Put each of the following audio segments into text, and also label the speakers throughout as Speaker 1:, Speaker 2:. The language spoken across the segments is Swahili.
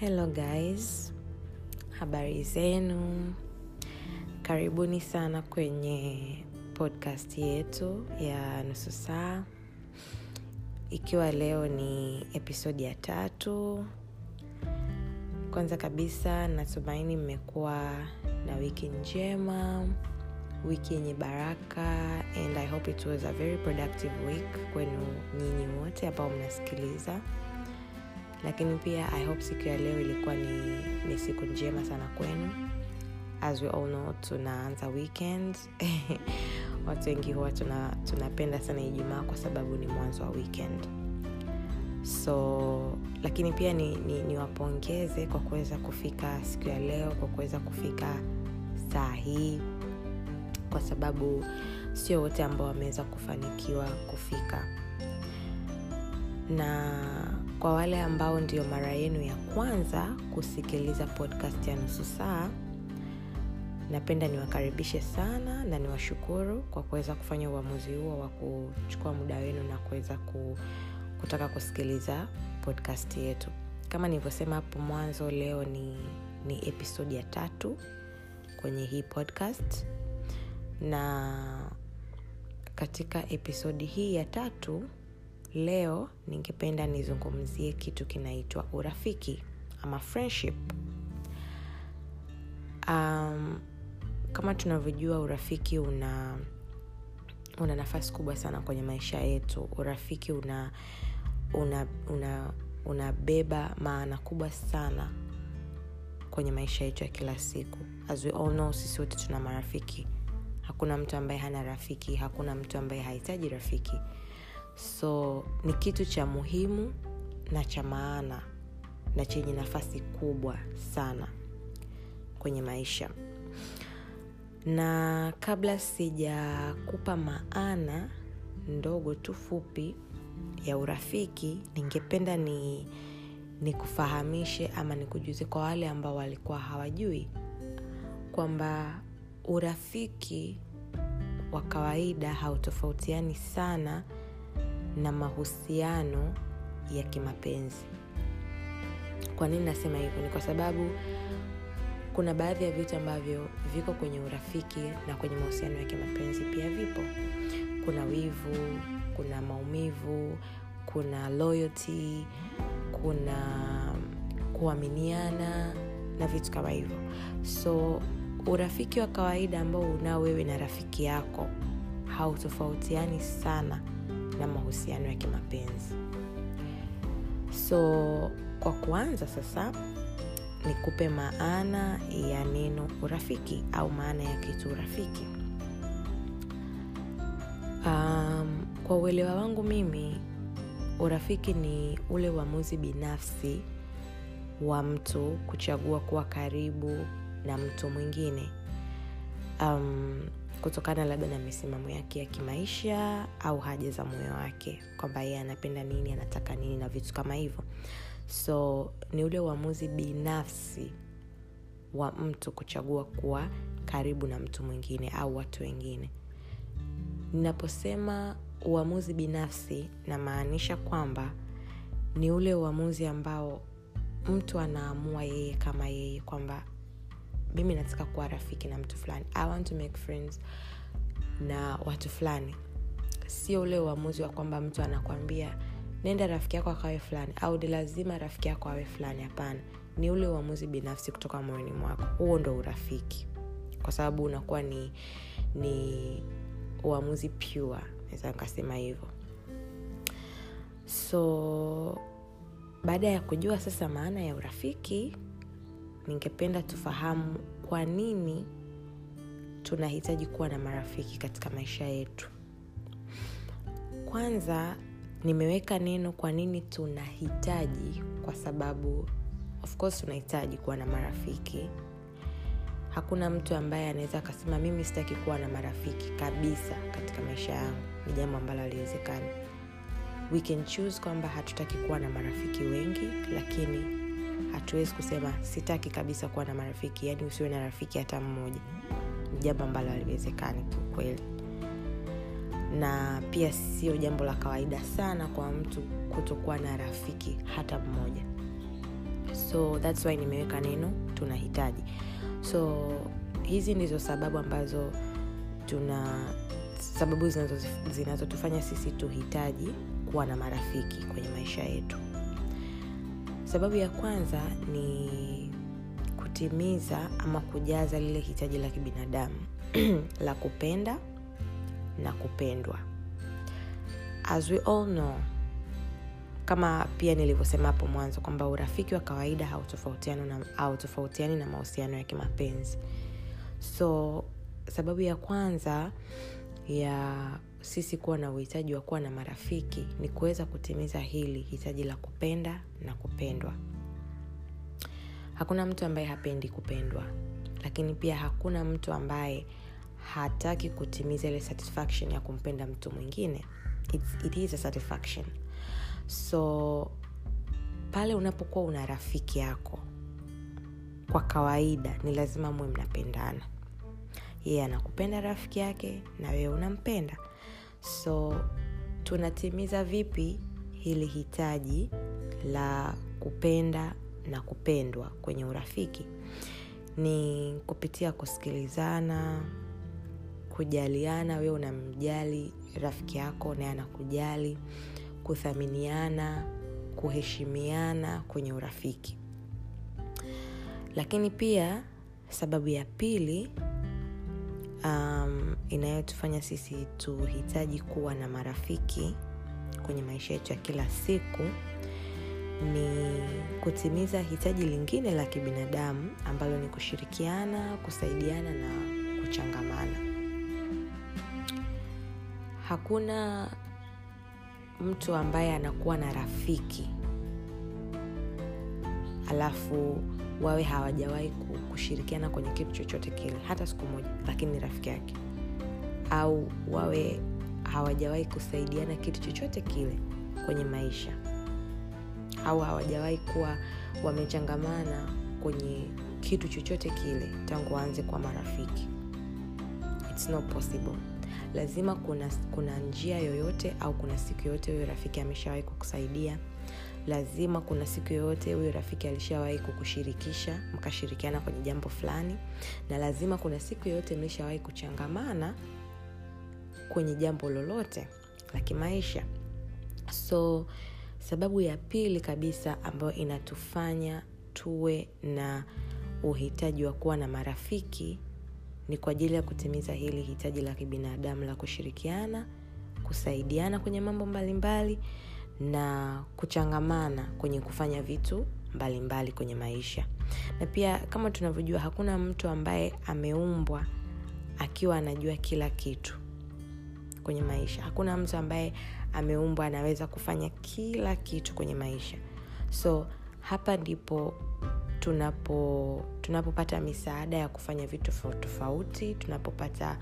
Speaker 1: hello guys. Habari zenu. Karibuni sana kwenye podcast yetu ya nusu saa. Ikiwa leo ni episodi ya tatu. Kwanza kabisa natumaini mmekuwa na wiki njema wiki yenye baraka and i hope it was a very productive week kwenu nyinyi wote ambao mnasikiliza lakini pia i hope siku ya leo ilikuwa ni, ni siku njema sana kwenu. As we all know tunaanza weekend watu wengi huwa tuna, tunapenda sana ijumaa kwa sababu ni mwanzo wa weekend. So lakini pia ni, ni, ni wapongeze kwa kuweza kufika siku ya leo kwa kuweza kufika saa hii. Kwa sababu sio wote ambao wameweza kufanikiwa kufika. Na kwa wale ambao ndio mara yenu ya kwanza kusikiliza podcast ya nusu saa napenda niwakaribishe sana na niwashukuru kwa kuweza kufanya uamuzi huo wa kuchukua muda wenu na kuweza ku, kutaka kusikiliza podcast yetu. Kama nilivyosema hapo mwanzo leo ni, ni episodi ya tatu kwenye hii podcast. Na katika episodi hii ya tatu leo ningependa nizungumzie kitu kinaitwa urafiki ama friendship. Um, kama tunavyojua urafiki una una nafasi kubwa sana kwenye maisha yetu. Urafiki una una una unabeba maana kubwa sana kwenye maisha yetu ya kila siku. As we all know sisi wote tuna marafiki. Hakuna mtu ambaye hana rafiki hakuna mtu ambaye hahitaji rafiki so ni kitu cha muhimu na cha maana na chenye nafasi kubwa sana kwenye maisha. Na kabla sijakupa maana ndogo tu fupi ya urafiki ningependa ni nikufahamishe ama nikujuze kwa wale ambao walikuwa hawajui kwamba urafiki wa kawaida hautofautiani sana na mahusiano ya kimapenzi. Kwa nini nasema hivyo? Ni kwa sababu kuna baadhi ya vitu ambavyo viko kwenye urafiki na kwenye mahusiano ya kimapenzi pia vipo. Kuna wivu kuna maumivu kuna loyalty kuna kuaminiana na vitu kama hivyo. So urafiki wa kawaida ambao unao wewe na rafiki yako hautofautiani sana na mahusiano ya kimapenzi. So kwa kuanza sasa nikupe maana ya neno urafiki au maana ya kitu urafiki. Um, kwa uelewa wangu mimi urafiki ni ule uamuzi binafsi wa mtu kuchagua kuwa karibu na mtu mwingine. Um, kutokana labda na misimamo yake ya kimaisha au haja za moyo wake kwamba yeye anapenda nini anataka nini na vitu kama hivyo. So ni ule uamuzi binafsi wa mtu kuchagua kuwa karibu na mtu mwingine au watu wengine. Ninaposema uamuzi binafsi namaanisha kwamba ni ule uamuzi ambao mtu anaamua yeye kama yeye kwamba mimi nataka kuwa rafiki na mtu fulani. I want to make friends na watu fulani. Sio ule uamuzi wa kwamba mtu anakwambia nenda rafiki yako akawe fulani au ni lazima rafiki yako awe fulani. Hapana. Ni ule uamuzi binafsi kutoka moyoni mwako. Huo ndo urafiki. Kwa sababu unakuwa ni ni uamuzi pure. Naweza nikasema hivyo. So baada ya kujua sasa maana ya urafiki ningependa tufahamu kwa nini tunahitaji kuwa na marafiki katika maisha yetu. Kwanza nimeweka neno kwa nini tunahitaji kwa sababu of course tunahitaji kuwa na marafiki. Hakuna mtu ambaye anaweza akasema mimi sitaki kuwa na marafiki kabisa katika maisha yangu. Ni jambo ambalo aliwezekana we can choose kwamba hatutaki kuwa na marafiki wengi lakini hatuwezi kusema sitaki kabisa kuwa na marafiki yaani usiwe na rafiki hata mmoja. Ni jambo ambalo haliwezekani kiukweli na pia sio jambo la kawaida sana kwa mtu kutokuwa na rafiki hata mmoja. So thats why nimeweka neno tunahitaji. So hizi ndizo sababu ambazo tuna sababu zinazo- zinazotufanya sisi tuhitaji kuwa na marafiki kwenye maisha yetu sababu ya kwanza ni kutimiza ama kujaza lile hitaji la kibinadamu la kupenda na kupendwa. As we all know kama pia nilivyosema hapo mwanzo kwamba urafiki wa kawaida hautofautiani na, hautofautiani na mahusiano ya kimapenzi. So sababu ya kwanza ya sisi kuwa na uhitaji wa kuwa na marafiki ni kuweza kutimiza hili hitaji la kupenda na kupendwa. Hakuna mtu ambaye hapendi kupendwa lakini pia hakuna mtu ambaye hataki kutimiza ile satisfaction ya kumpenda mtu mwingine. It is a satisfaction. So pale unapokuwa una rafiki yako kwa kawaida ni lazima muwe mnapendana. Yeye anakupenda rafiki yake na wewe unampenda so tunatimiza vipi hili hitaji la kupenda na kupendwa kwenye urafiki? Ni kupitia kusikilizana kujaliana wewe unamjali rafiki yako naye anakujali kuthaminiana kuheshimiana kwenye urafiki. Lakini pia sababu ya pili um, inayotufanya sisi tuhitaji kuwa na marafiki kwenye maisha yetu ya kila siku ni kutimiza hitaji lingine la kibinadamu ambalo ni kushirikiana kusaidiana na kuchangamana. Hakuna mtu ambaye anakuwa na rafiki. Alafu wawe hawajawahi kushirikiana kwenye kitu chochote kile hata siku moja lakini ni rafiki yake. Au wawe hawajawahi kusaidiana kitu chochote kile kwenye maisha. Au hawajawahi kuwa wamechangamana kwenye kitu chochote kile tangu waanze kwa marafiki. It's not possible. Lazima kuna, kuna njia yoyote au kuna siku yoyote huyo rafiki ameshawahi kukusaidia lazima kuna siku yoyote huyo rafiki alishawahi kukushirikisha mkashirikiana kwenye jambo fulani. Na lazima kuna siku yoyote mlishawahi kuchangamana kwenye jambo lolote la kimaisha. So sababu ya pili kabisa ambayo inatufanya tuwe na uhitaji wa kuwa na marafiki ni kwa ajili ya kutimiza hili hitaji la kibinadamu la kushirikiana kusaidiana kwenye mambo mbalimbali na kuchangamana kwenye kufanya vitu mbalimbali mbali kwenye maisha. Na pia kama tunavyojua hakuna mtu ambaye ameumbwa akiwa anajua kila kitu kwenye maisha. Hakuna mtu ambaye ameumbwa anaweza kufanya kila kitu kwenye maisha. So hapa ndipo tunapo tunapopata misaada ya kufanya vitu tofauti tunapopata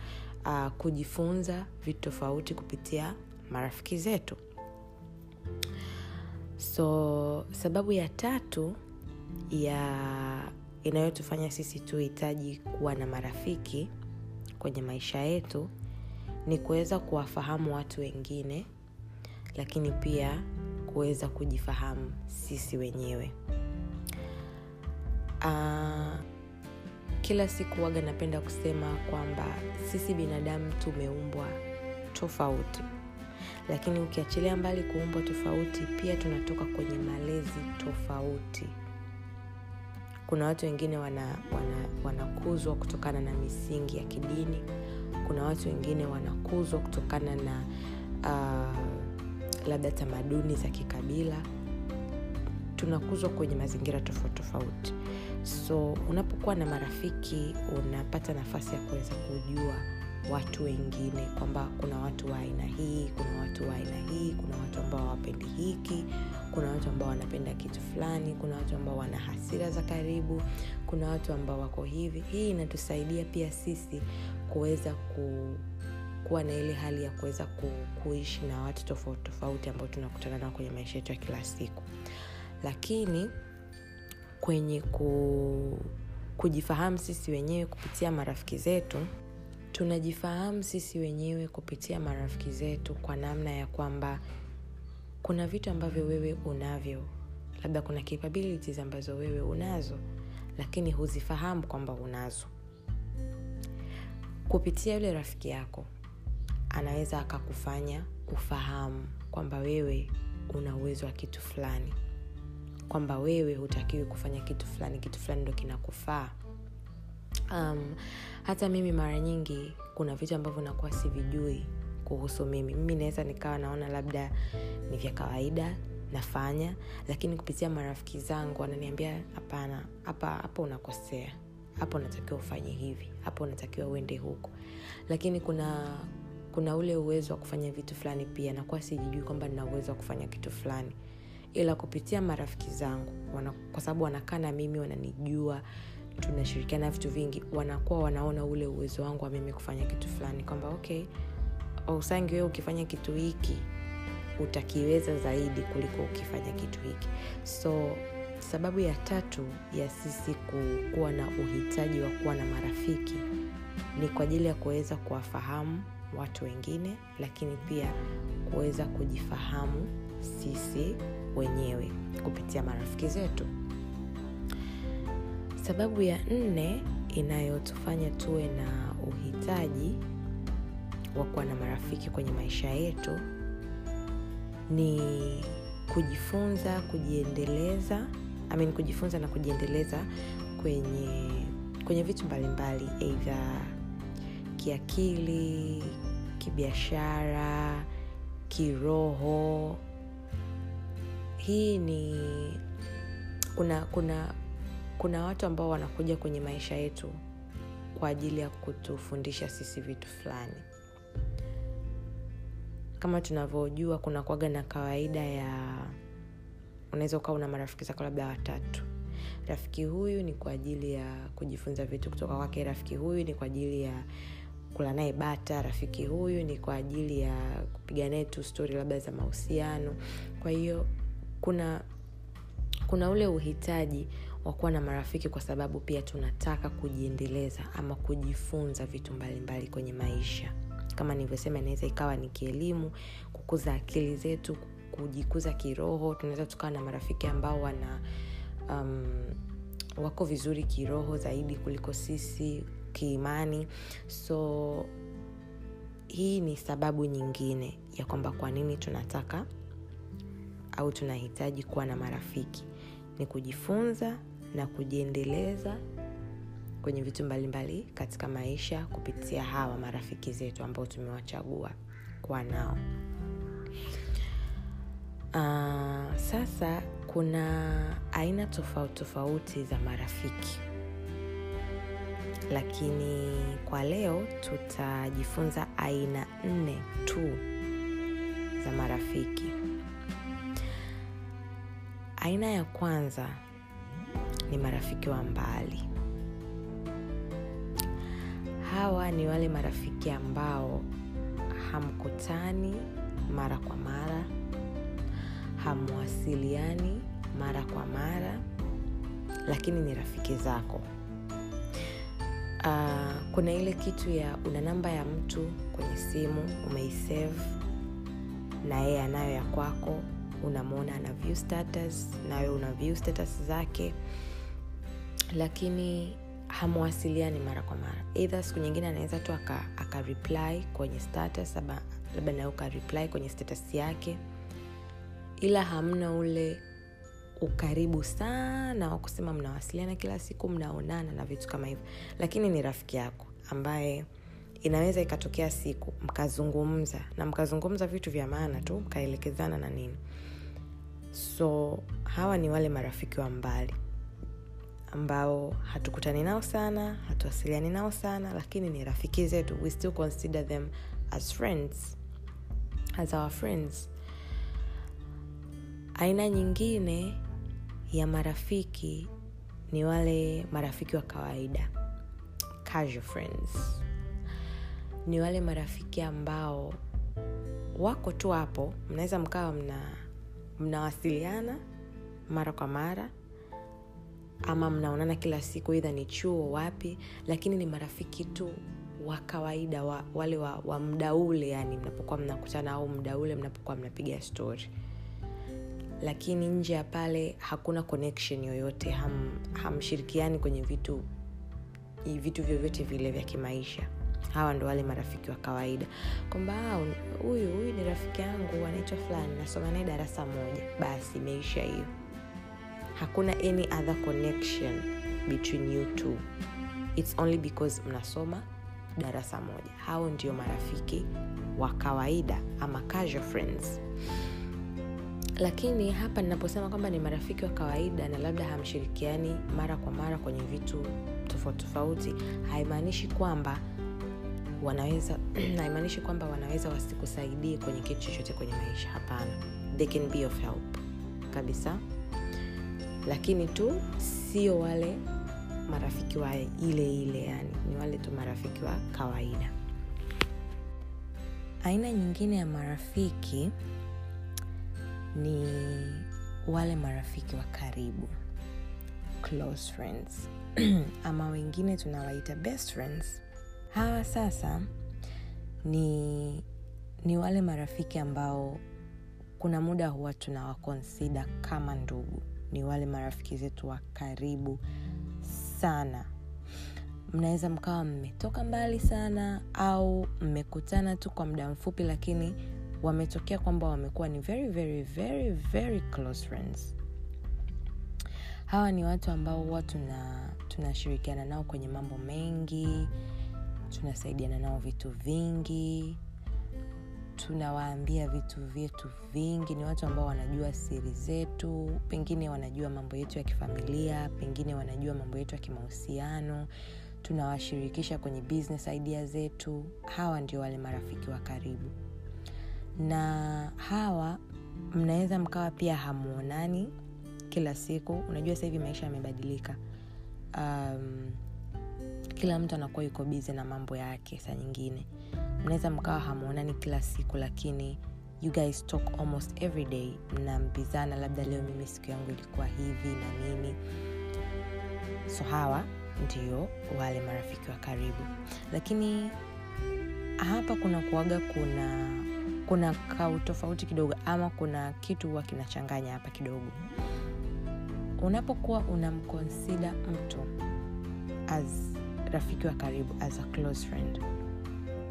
Speaker 1: uh, kujifunza vitu tofauti kupitia marafiki zetu so sababu ya tatu ya inayotufanya sisi tuhitaji kuwa na marafiki kwenye maisha yetu ni kuweza kuwafahamu watu wengine lakini pia kuweza kujifahamu sisi wenyewe. Uh, kila siku waga napenda kusema kwamba sisi binadamu tumeumbwa tofauti lakini ukiachilia mbali kuumbwa tofauti pia tunatoka kwenye malezi tofauti. Kuna watu wengine wanakuzwa wana, wana kutokana na misingi ya kidini. Kuna watu wengine wanakuzwa kutokana na uh, labda tamaduni za kikabila. Tunakuzwa kwenye mazingira tofauti tofauti. So unapokuwa na marafiki unapata nafasi ya kuweza kujua watu wengine kwamba kuna watu wa aina hii kuna watu wa aina hii kuna watu ambao hawapendi hiki kuna watu ambao wanapenda kitu fulani kuna watu ambao wana hasira za karibu kuna watu ambao wako hivi. Hii inatusaidia pia sisi kuweza ku kuwa na ile hali ya kuweza ku, kuishi na watu tofauti tofauti ambao tunakutana nao kwenye maisha yetu ya kila siku. Lakini kwenye ku, kujifahamu sisi wenyewe kupitia marafiki zetu tunajifahamu sisi wenyewe kupitia marafiki zetu kwa namna ya kwamba kuna vitu ambavyo wewe unavyo. Labda kuna capabilities ambazo wewe unazo lakini huzifahamu kwamba unazo. Kupitia yule rafiki yako anaweza akakufanya ufahamu kwamba wewe una uwezo wa kitu fulani. Kwamba wewe hutakiwi kufanya kitu fulani kitu fulani ndo kinakufaa um, hata mimi mara nyingi kuna vitu ambavyo nakuwa sivijui kuhusu mimi. Mimi naweza nikawa naona labda ni vya kawaida nafanya lakini kupitia marafiki zangu wananiambia hapana hapa hapa unakosea. Hapo unatakiwa ufanye hivi. Hapo unatakiwa uende huko lakini kuna kuna ule uwezo wa kufanya vitu fulani pia. Nakuwa sijijui kwamba nina uwezo wa kufanya kitu fulani. Ila kupitia marafiki zangu wana, kwa sababu wanakaa na mimi wananijua tunashirikiana vitu vingi wanakuwa wanaona ule uwezo wangu wa mimi kufanya kitu fulani kwamba okay usangi wewe ukifanya kitu hiki utakiweza zaidi kuliko ukifanya kitu hiki. So sababu ya tatu ya sisi kuwa na uhitaji wa kuwa na marafiki ni kwa ajili ya kuweza kuwafahamu watu wengine lakini pia kuweza kujifahamu sisi wenyewe kupitia marafiki zetu sababu ya nne inayotufanya tuwe na uhitaji wa kuwa na marafiki kwenye maisha yetu ni kujifunza kujiendeleza I mean, kujifunza na kujiendeleza kwenye kwenye vitu mbalimbali eidha kiakili kibiashara kiroho. Hii ni kuna kuna kuna watu ambao wanakuja kwenye maisha yetu kwa ajili ya kutufundisha sisi vitu fulani. Kama tunavyojua kuna kwaga na kawaida ya unaweza ukawa una marafiki zako labda watatu. Rafiki huyu ni kwa ajili ya kujifunza vitu kutoka kwake rafiki huyu ni kwa ajili ya kula naye bata rafiki huyu ni kwa ajili ya kupiga naye tu stori labda za mahusiano. Kwa hiyo kuna kuna ule uhitaji wa kuwa na marafiki kwa sababu pia tunataka kujiendeleza ama kujifunza vitu mbalimbali mbali kwenye maisha. Kama nilivyosema inaweza ikawa ni kielimu kukuza akili zetu kujikuza kiroho. Tunaweza tukawa na marafiki ambao wana um, wako vizuri kiroho zaidi kuliko sisi kiimani. So hii ni sababu nyingine ya kwamba kwa nini tunataka au tunahitaji kuwa na marafiki. Ni kujifunza na kujiendeleza kwenye vitu mbalimbali mbali katika maisha kupitia hawa marafiki zetu ambao tumewachagua kuwa nao. Uh, sasa kuna aina tofauti tofauti za marafiki. Lakini kwa leo tutajifunza aina nne tu za marafiki. Aina ya kwanza ni marafiki wa mbali. Hawa ni wale marafiki ambao hamkutani mara kwa mara hamwasiliani mara kwa mara lakini ni rafiki zako. Uh, kuna ile kitu ya una namba ya mtu kwenye simu umeisave na yeye anayo ya kwako unamwona ana view status nawe una view status zake. Lakini hamwasiliani mara kwa mara. Eidha siku nyingine anaweza tu akareply aka kwenye status labda nawe ukareply kwenye status yake. Ila hamna ule ukaribu sana wa kusema mnawasiliana kila siku mnaonana na vitu kama hivyo. Lakini ni rafiki yako ambaye inaweza ikatokea siku mkazungumza na mkazungumza vitu vya maana tu mkaelekezana na nini so hawa ni wale marafiki wa mbali ambao hatukutani nao sana hatuwasiliani nao sana lakini ni rafiki zetu. We still consider them as friends as our friends. Aina nyingine ya marafiki ni wale marafiki wa kawaida casual friends. Ni wale marafiki ambao wako tu hapo mnaweza mkawa mna mnawasiliana mara kwa mara ama mnaonana kila siku idha ni chuo wapi lakini ni marafiki tu wa kawaida wa, wale wa, wa mda ule yani mnapokuwa mnakutana au mda ule mnapokuwa mnapiga stori lakini nje ya pale hakuna connection yoyote ham, hamshirikiani kwenye vitu vitu vyovyote vile vya kimaisha. Hawa ndo wale marafiki wa kawaida. Kwamba huyu huyu ni rafiki yangu anaitwa fulani nasoma naye darasa moja. Basi imeisha hiyo. Hakuna any other connection between you two. Its only because mnasoma darasa moja. Hao ndio marafiki wa kawaida ama casual friends. Lakini hapa ninaposema kwamba ni marafiki wa kawaida na labda hamshirikiani mara kwa mara kwenye vitu tofauti tofauti haimaanishi kwamba wanaweza haimaanishi kwamba wanaweza wasikusaidie kwenye kitu chochote kwenye maisha hapana. They can be of help kabisa. Lakini tu sio wale marafiki wa ile ile yani ni wale tu marafiki wa kawaida. Aina nyingine ya marafiki ni wale marafiki wa karibu close friends. Ama wengine tunawaita best friends hawa sasa ni ni wale marafiki ambao kuna muda huwa tunawakonsida kama ndugu. Ni wale marafiki zetu wa karibu sana. Mnaweza mkawa mmetoka mbali sana au mmekutana tu kwa muda mfupi lakini wametokea kwamba wamekuwa ni very very very very close friends. Hawa ni watu ambao huwa tuna tunashirikiana nao kwenye mambo mengi tunasaidiana nao vitu vingi tunawaambia vitu vyetu vingi. Ni watu ambao wanajua siri zetu pengine wanajua mambo yetu ya kifamilia pengine wanajua mambo yetu ya kimahusiano. Tunawashirikisha kwenye business idea zetu. Hawa ndio wale marafiki wa karibu. Na hawa mnaweza mkawa pia hamuonani kila siku. Unajua sasa hivi maisha yamebadilika. Um, kila mtu anakuwa yuko bizi na mambo yake saa nyingine. Mnaweza mkawa hamuonani kila siku lakini you guys talk almost every day mnambizana labda leo mimi siku yangu ilikuwa hivi na nini so hawa ndio wale marafiki wa karibu. Lakini hapa kuna kuaga kuna kuna kautofauti kidogo ama kuna kitu huwa kinachanganya hapa kidogo. Unapokuwa unamkonsida mtu as rafiki wa karibu as a close friend.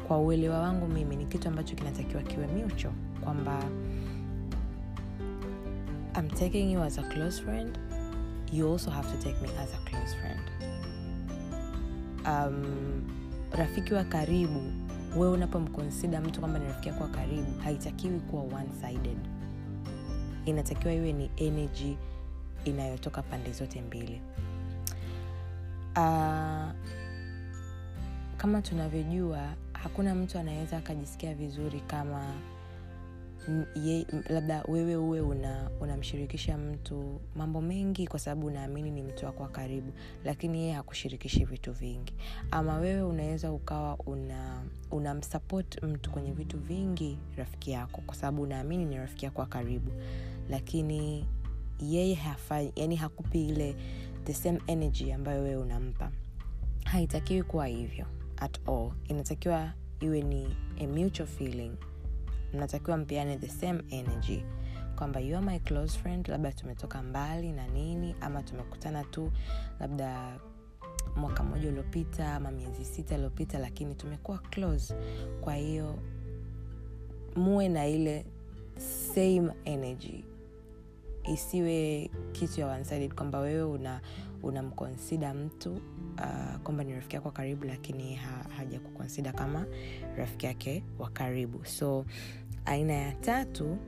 Speaker 1: Kwa uelewa wangu mimi ni kitu ambacho kinatakiwa kiwe mucho kwamba I'm taking you as a close friend you also have to take me as a close friend. Um, rafiki wa karibu wewe unapomkonsida mtu kwamba ni rafiki yako wa karibu haitakiwi kuwa one sided inatakiwa iwe ni energy inayotoka pande zote mbili. Uh, kama tunavyojua hakuna mtu anaweza akajisikia vizuri kama ye, labda wewe uwe unamshirikisha una mtu mambo mengi kwa sababu unaamini ni mtu wako wa karibu lakini yeye hakushirikishi vitu vingi. Ama wewe unaweza ukawa una mtu kwenye vitu vingi rafiki yako kwa sababu unaamini ni rafiki yako wa karibu. Lakini yeye yani hakupi ile the same energy ambayo wewe unampa. Haitakiwi kuwa hivyo at all. Inatakiwa iwe ni a mutual feeling. Mnatakiwa mpeane the same energy. Kwamba you are my close friend labda tumetoka mbali na nini ama tumekutana tu labda mwaka mmoja uliopita ama miezi sita iliyopita lakini tumekuwa close. Kwa hiyo muwe na ile same energy. Isiwe kitu ya kwamba wewe una unamkonsida mtu uh, kwamba ni rafiki yako wa karibu lakini ha, haja kukonsida kama rafiki yake wa karibu. So aina ya tatu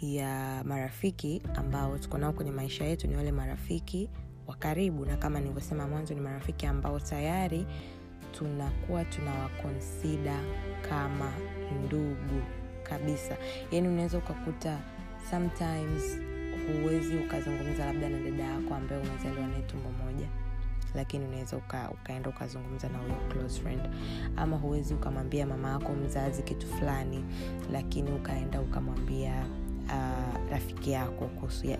Speaker 1: ya marafiki ambao tuko nao kwenye maisha yetu ni wale marafiki wa karibu. Na kama nilivyosema mwanzo ni marafiki ambao tayari tunakuwa tunawakonsida kama ndugu kabisa. Yaani unaweza ukakuta sometimes huwezi ukazungumza labda na dada yako ambaye umezaliwa naye tumbo moja lakini unaweza uka, ukaenda ukazungumza na close friend. Ama huwezi ukamwambia mama yako mzazi kitu fulani lakini ukaenda ukamwambia uh, rafiki yako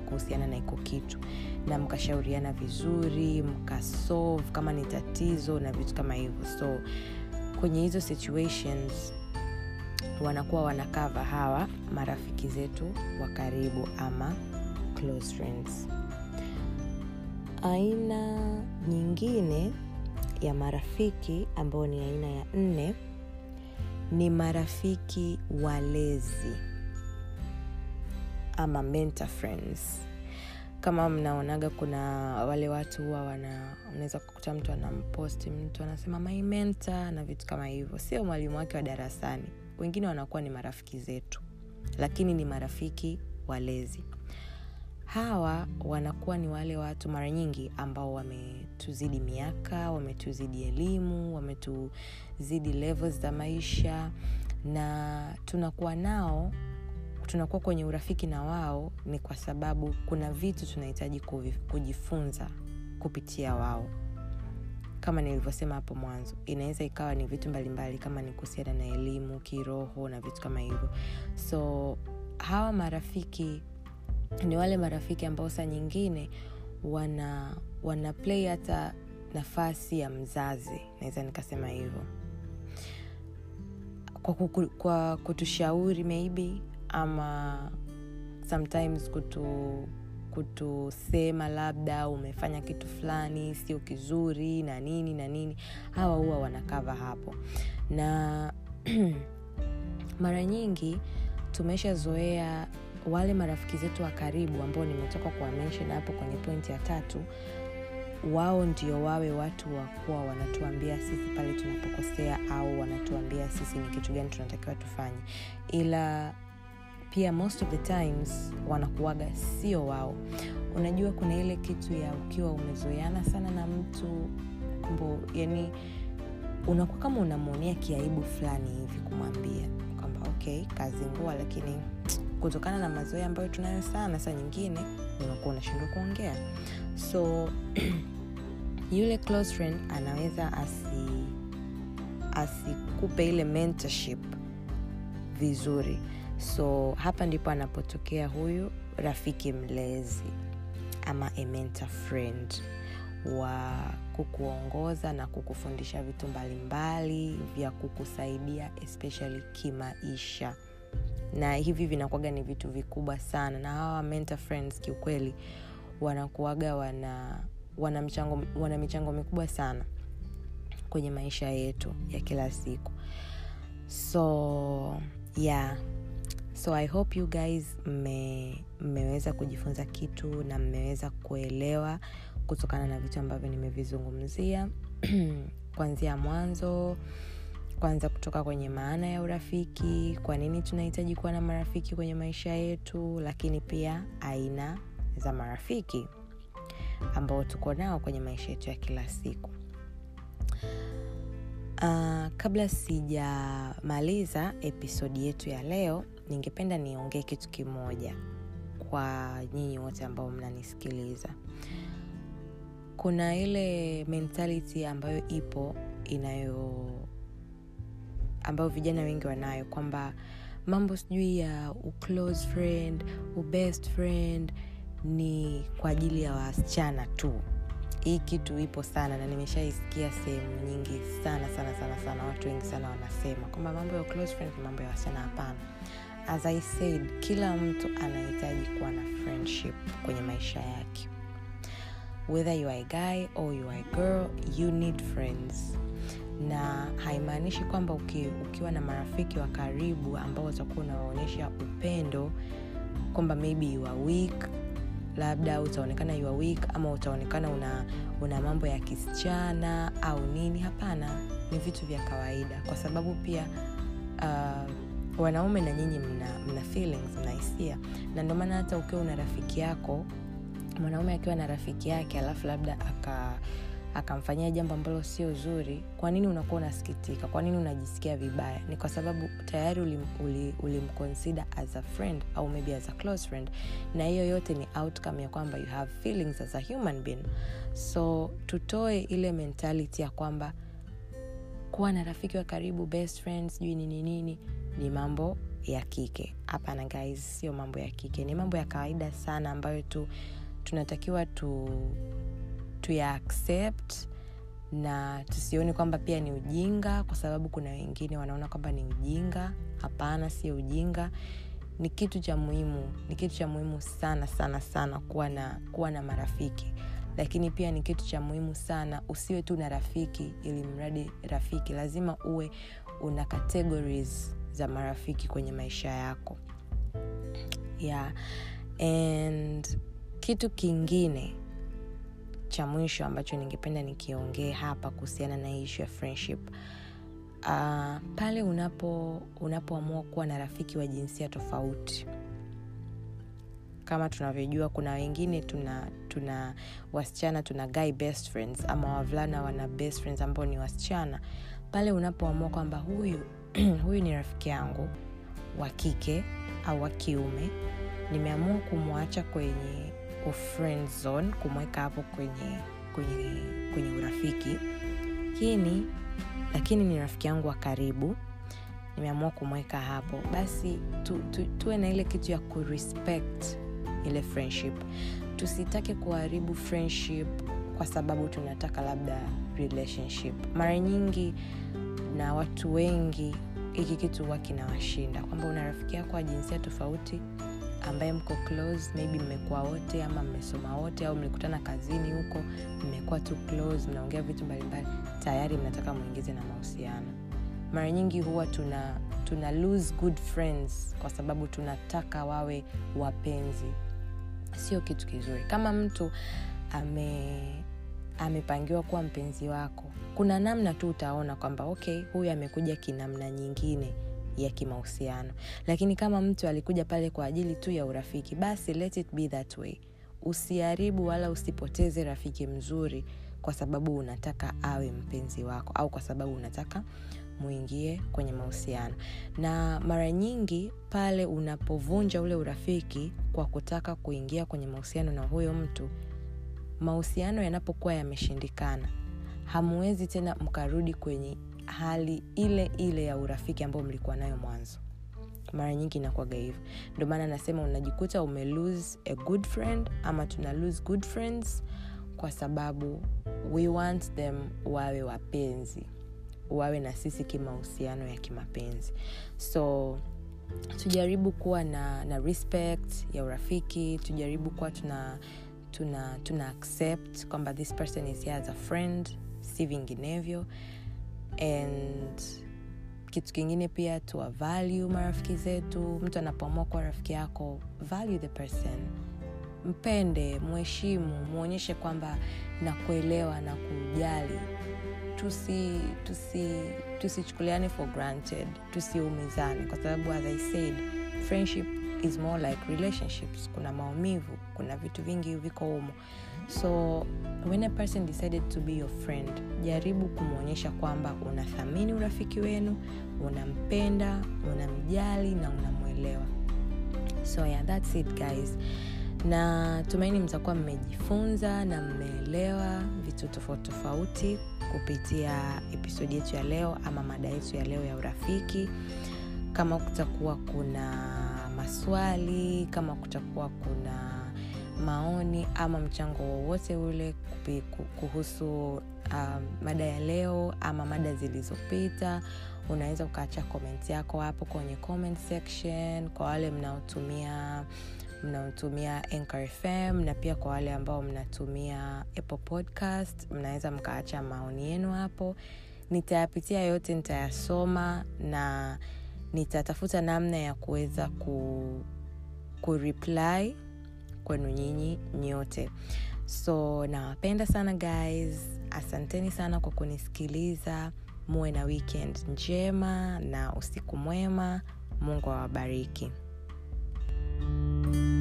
Speaker 1: kuhusiana na iko kitu. Na mkashauriana vizuri mkasolve kama ni tatizo na vitu kama hivyo. So kwenye hizo situations wanakuwa wanakava hawa marafiki zetu wa karibu ama close friends. Aina nyingine ya marafiki ambayo ni aina ya nne ni marafiki walezi ama mentor friends. Kama mnaonaga kuna wale watu huwa wana unaweza kukuta mtu anamposti mtu anasema my mentor na vitu kama hivyo. Sio mwalimu wake wa darasani. Wengine wanakuwa ni marafiki zetu lakini ni marafiki walezi hawa wanakuwa ni wale watu mara nyingi ambao wametuzidi miaka wametuzidi elimu wametuzidi levels za maisha na tunakuwa nao tunakuwa kwenye urafiki na wao ni kwa sababu kuna vitu tunahitaji kujifunza kupitia wao. Kama nilivyosema hapo mwanzo inaweza ikawa ni vitu mbalimbali mbali, kama ni kuhusiana na elimu kiroho na vitu kama hivyo. So hawa marafiki ni wale marafiki ambao saa nyingine wana wana play hata nafasi ya mzazi. Naweza nikasema hivyo. Kwa, kuku, kwa kutushauri maybe ama sometimes kutu kutusema labda umefanya kitu fulani sio kizuri na nini na nini. Hawa huwa wanakava hapo. Na mara nyingi tumeshazoea wale marafiki zetu wa karibu ambao nimetoka kuwa hapo kwenye pointi ya tatu wao ndio wawe watu wakuwa wanatuambia sisi pale tunapokosea au wanatuambia sisi ni kitu gani tunatakiwa tufanye. Ila pia most of the times wanakuaga sio wao. Unajua kuna ile kitu ya ukiwa umezoeana sana na mtu mbo yani unakuwa kama unamwonea kiaibu fulani hivi kumwambia okay kazi ngua lakini kutokana na mazoea ambayo tunayo sana saa nyingine unakuwa unashindwa kuongea. So yule close friend anaweza asi asikupe ile mentorship vizuri. So hapa ndipo anapotokea huyu rafiki mlezi ama a mentor friend wa kukuongoza na kukufundisha vitu mbalimbali mbali, vya kukusaidia especially kimaisha. Na hivi vinakuaga ni vitu vikubwa sana. Na hawa mentor friends kiukweli wanakuaga wana wana mchango, wana michango mikubwa sana kwenye maisha yetu ya kila siku. So yeah. So i hope you guys mmeweza kujifunza kitu na mmeweza kuelewa kutokana na vitu ambavyo nimevizungumzia. Kuanzia mwanzo kwanza kutoka kwenye maana ya urafiki kwa nini tunahitaji kuwa na marafiki kwenye maisha yetu lakini pia aina za marafiki ambao tuko nao kwenye maisha yetu ya kila siku. Uh, kabla sijamaliza episodi yetu ya leo ningependa niongee kitu kimoja kwa nyinyi wote ambao mnanisikiliza kuna ile mentality ambayo ipo inayo ambayo vijana wengi wanayo kwamba mambo sijui ya uclose friend ubest friend ni kwa ajili ya wasichana tu. Hii kitu ipo sana na nimeshaisikia sehemu nyingi sana sana sana sana watu wengi sana wanasema kwamba mambo ya close friend ni mambo ya wasichana hapana. As i said kila mtu anahitaji kuwa na friendship kwenye maisha yake whether you are a guy or you are a girl you need friends. Na haimaanishi kwamba uki, ukiwa na marafiki wa karibu ambao utakuwa unawaonyesha upendo kwamba maybe you are weak labda utaonekana you are weak ama utaonekana una, una mambo ya kisichana au nini. Hapana ni vitu vya kawaida. Kwa sababu pia uh, wanaume na nyinyi mna, mna feelings mna na ndio maana hata ukiwa una rafiki yako mwanaume akiwa na rafiki yake alafu labda aka akamfanyia jambo ambalo sio zuri kwa nini unakuwa unasikitika? Kwa nini unajisikia vibaya? Ni kwa sababu tayari ulimconsider uli, uli as a friend au maybe as a close friend. Na hiyo yote ni outcome ya kwamba you have feelings as a human being. So tutoe ile mentality ya kwamba kuwa na rafiki wa karibu best friend sijui nini nini ni mambo ya kike. Hapana guys sio mambo ya kike. Ni mambo ya kawaida sana ambayo tu tunatakiwa tu tuyaaccept na tusioni kwamba pia ni ujinga kwa sababu kuna wengine wanaona kwamba ni ujinga. Hapana sio ujinga. Ni kitu cha muhimu ni kitu cha muhimu sana sana sana kuwa na kuwa na marafiki. Lakini pia ni kitu cha muhimu sana usiwe tu na rafiki ili mradi rafiki. Lazima uwe una categories za marafiki kwenye maisha yako. Yeah. And kitu kingine cha mwisho ambacho ningependa nikiongee hapa kuhusiana na ishu ya friendship. Uh, pale unapo unapoamua kuwa na rafiki wa jinsia tofauti. Kama tunavyojua kuna wengine tuna tuna wasichana tuna guy best friends ama wavulana wana best friends ambao ni wasichana. Pale unapoamua kwamba huyu huyu ni rafiki yangu wa kike au wa kiume nimeamua kumwacha kwenye friend zone kumweka hapo kwenye kwenye kwenye urafiki. Lakini lakini ni rafiki yangu wa karibu. Nimeamua kumweka hapo. Basi tu, tu, tuwe na ile kitu ya kurespect ile friendship. Tusitake kuharibu friendship kwa sababu tunataka labda relationship. Mara nyingi na watu wengi hiki kitu huwa kinawashinda. Kwamba una rafiki yako wa jinsia tofauti ambaye mko close maybe mmekuwa wote ama mmesoma wote au mlikutana kazini huko mmekuwa tu close mnaongea vitu mbalimbali tayari mnataka mwingize na mahusiano. Mara nyingi huwa tuna tuna lose good friends kwa sababu tunataka wawe wapenzi. Sio kitu kizuri. Kama mtu ame amepangiwa kuwa mpenzi wako kuna namna tu utaona kwamba okay huyu amekuja kinamna nyingine ya kimahusiano. Lakini kama mtu alikuja pale kwa ajili tu ya urafiki basi let it be that way. Usiharibu wala usipoteze rafiki mzuri kwa sababu unataka awe mpenzi wako au kwa sababu unataka muingie kwenye mahusiano. Na mara nyingi pale unapovunja ule urafiki kwa kutaka kuingia kwenye mahusiano na huyo mtu mahusiano yanapokuwa yameshindikana hamuwezi tena mkarudi kwenye hali ile ile ya urafiki ambayo mlikuwa nayo mwanzo. Mara nyingi inakwaga hivyo. Ndio maana nasema unajikuta ume lose a good friend ama tuna lose good friends kwa sababu we want them wawe wapenzi wawe na sisi kimahusiano ya kimapenzi. So tujaribu kuwa na, na respect ya urafiki tujaribu kuwa tuna tuna tuna accept kwamba this person is here as a friend si vinginevyo and kitu kingine pia tuwa value marafiki zetu. Mtu anapoamua kuwa rafiki yako value the person. Mpende mheshimu mwonyeshe kwamba nakuelewa na kujali. Tusi tusi tusichukuliane for granted tusiumizane. Kwa sababu as i said friendship is more like relationships. Kuna maumivu kuna vitu vingi viko humo so when a person decided to be your friend jaribu kumwonyesha kwamba unathamini urafiki wenu unampenda unamjali na unamwelewa so yeah that's it guys. Na tumaini mtakuwa mmejifunza na mmeelewa vitu tofauti tofauti kupitia episodi yetu ya leo ama mada yetu ya leo ya urafiki. Kama kutakuwa kuna maswali kama kutakuwa kuna maoni ama mchango wowote ule kuhusu um, mada ya leo ama mada zilizopita unaweza ukaacha comment yako hapo kwenye comment section kwa wale mnaotumia mnaotumia FM na pia kwa wale ambao mnatumia Apple Podcast mnaweza mkaacha maoni yenu hapo. Nitayapitia yote nitayasoma na nitatafuta namna ya kuweza ku, kureply kwenu nyinyi nyote. So nawapenda sana guys. Asanteni sana kwa kunisikiliza. Muwe na weekend njema na usiku mwema. Mungu awabariki. thank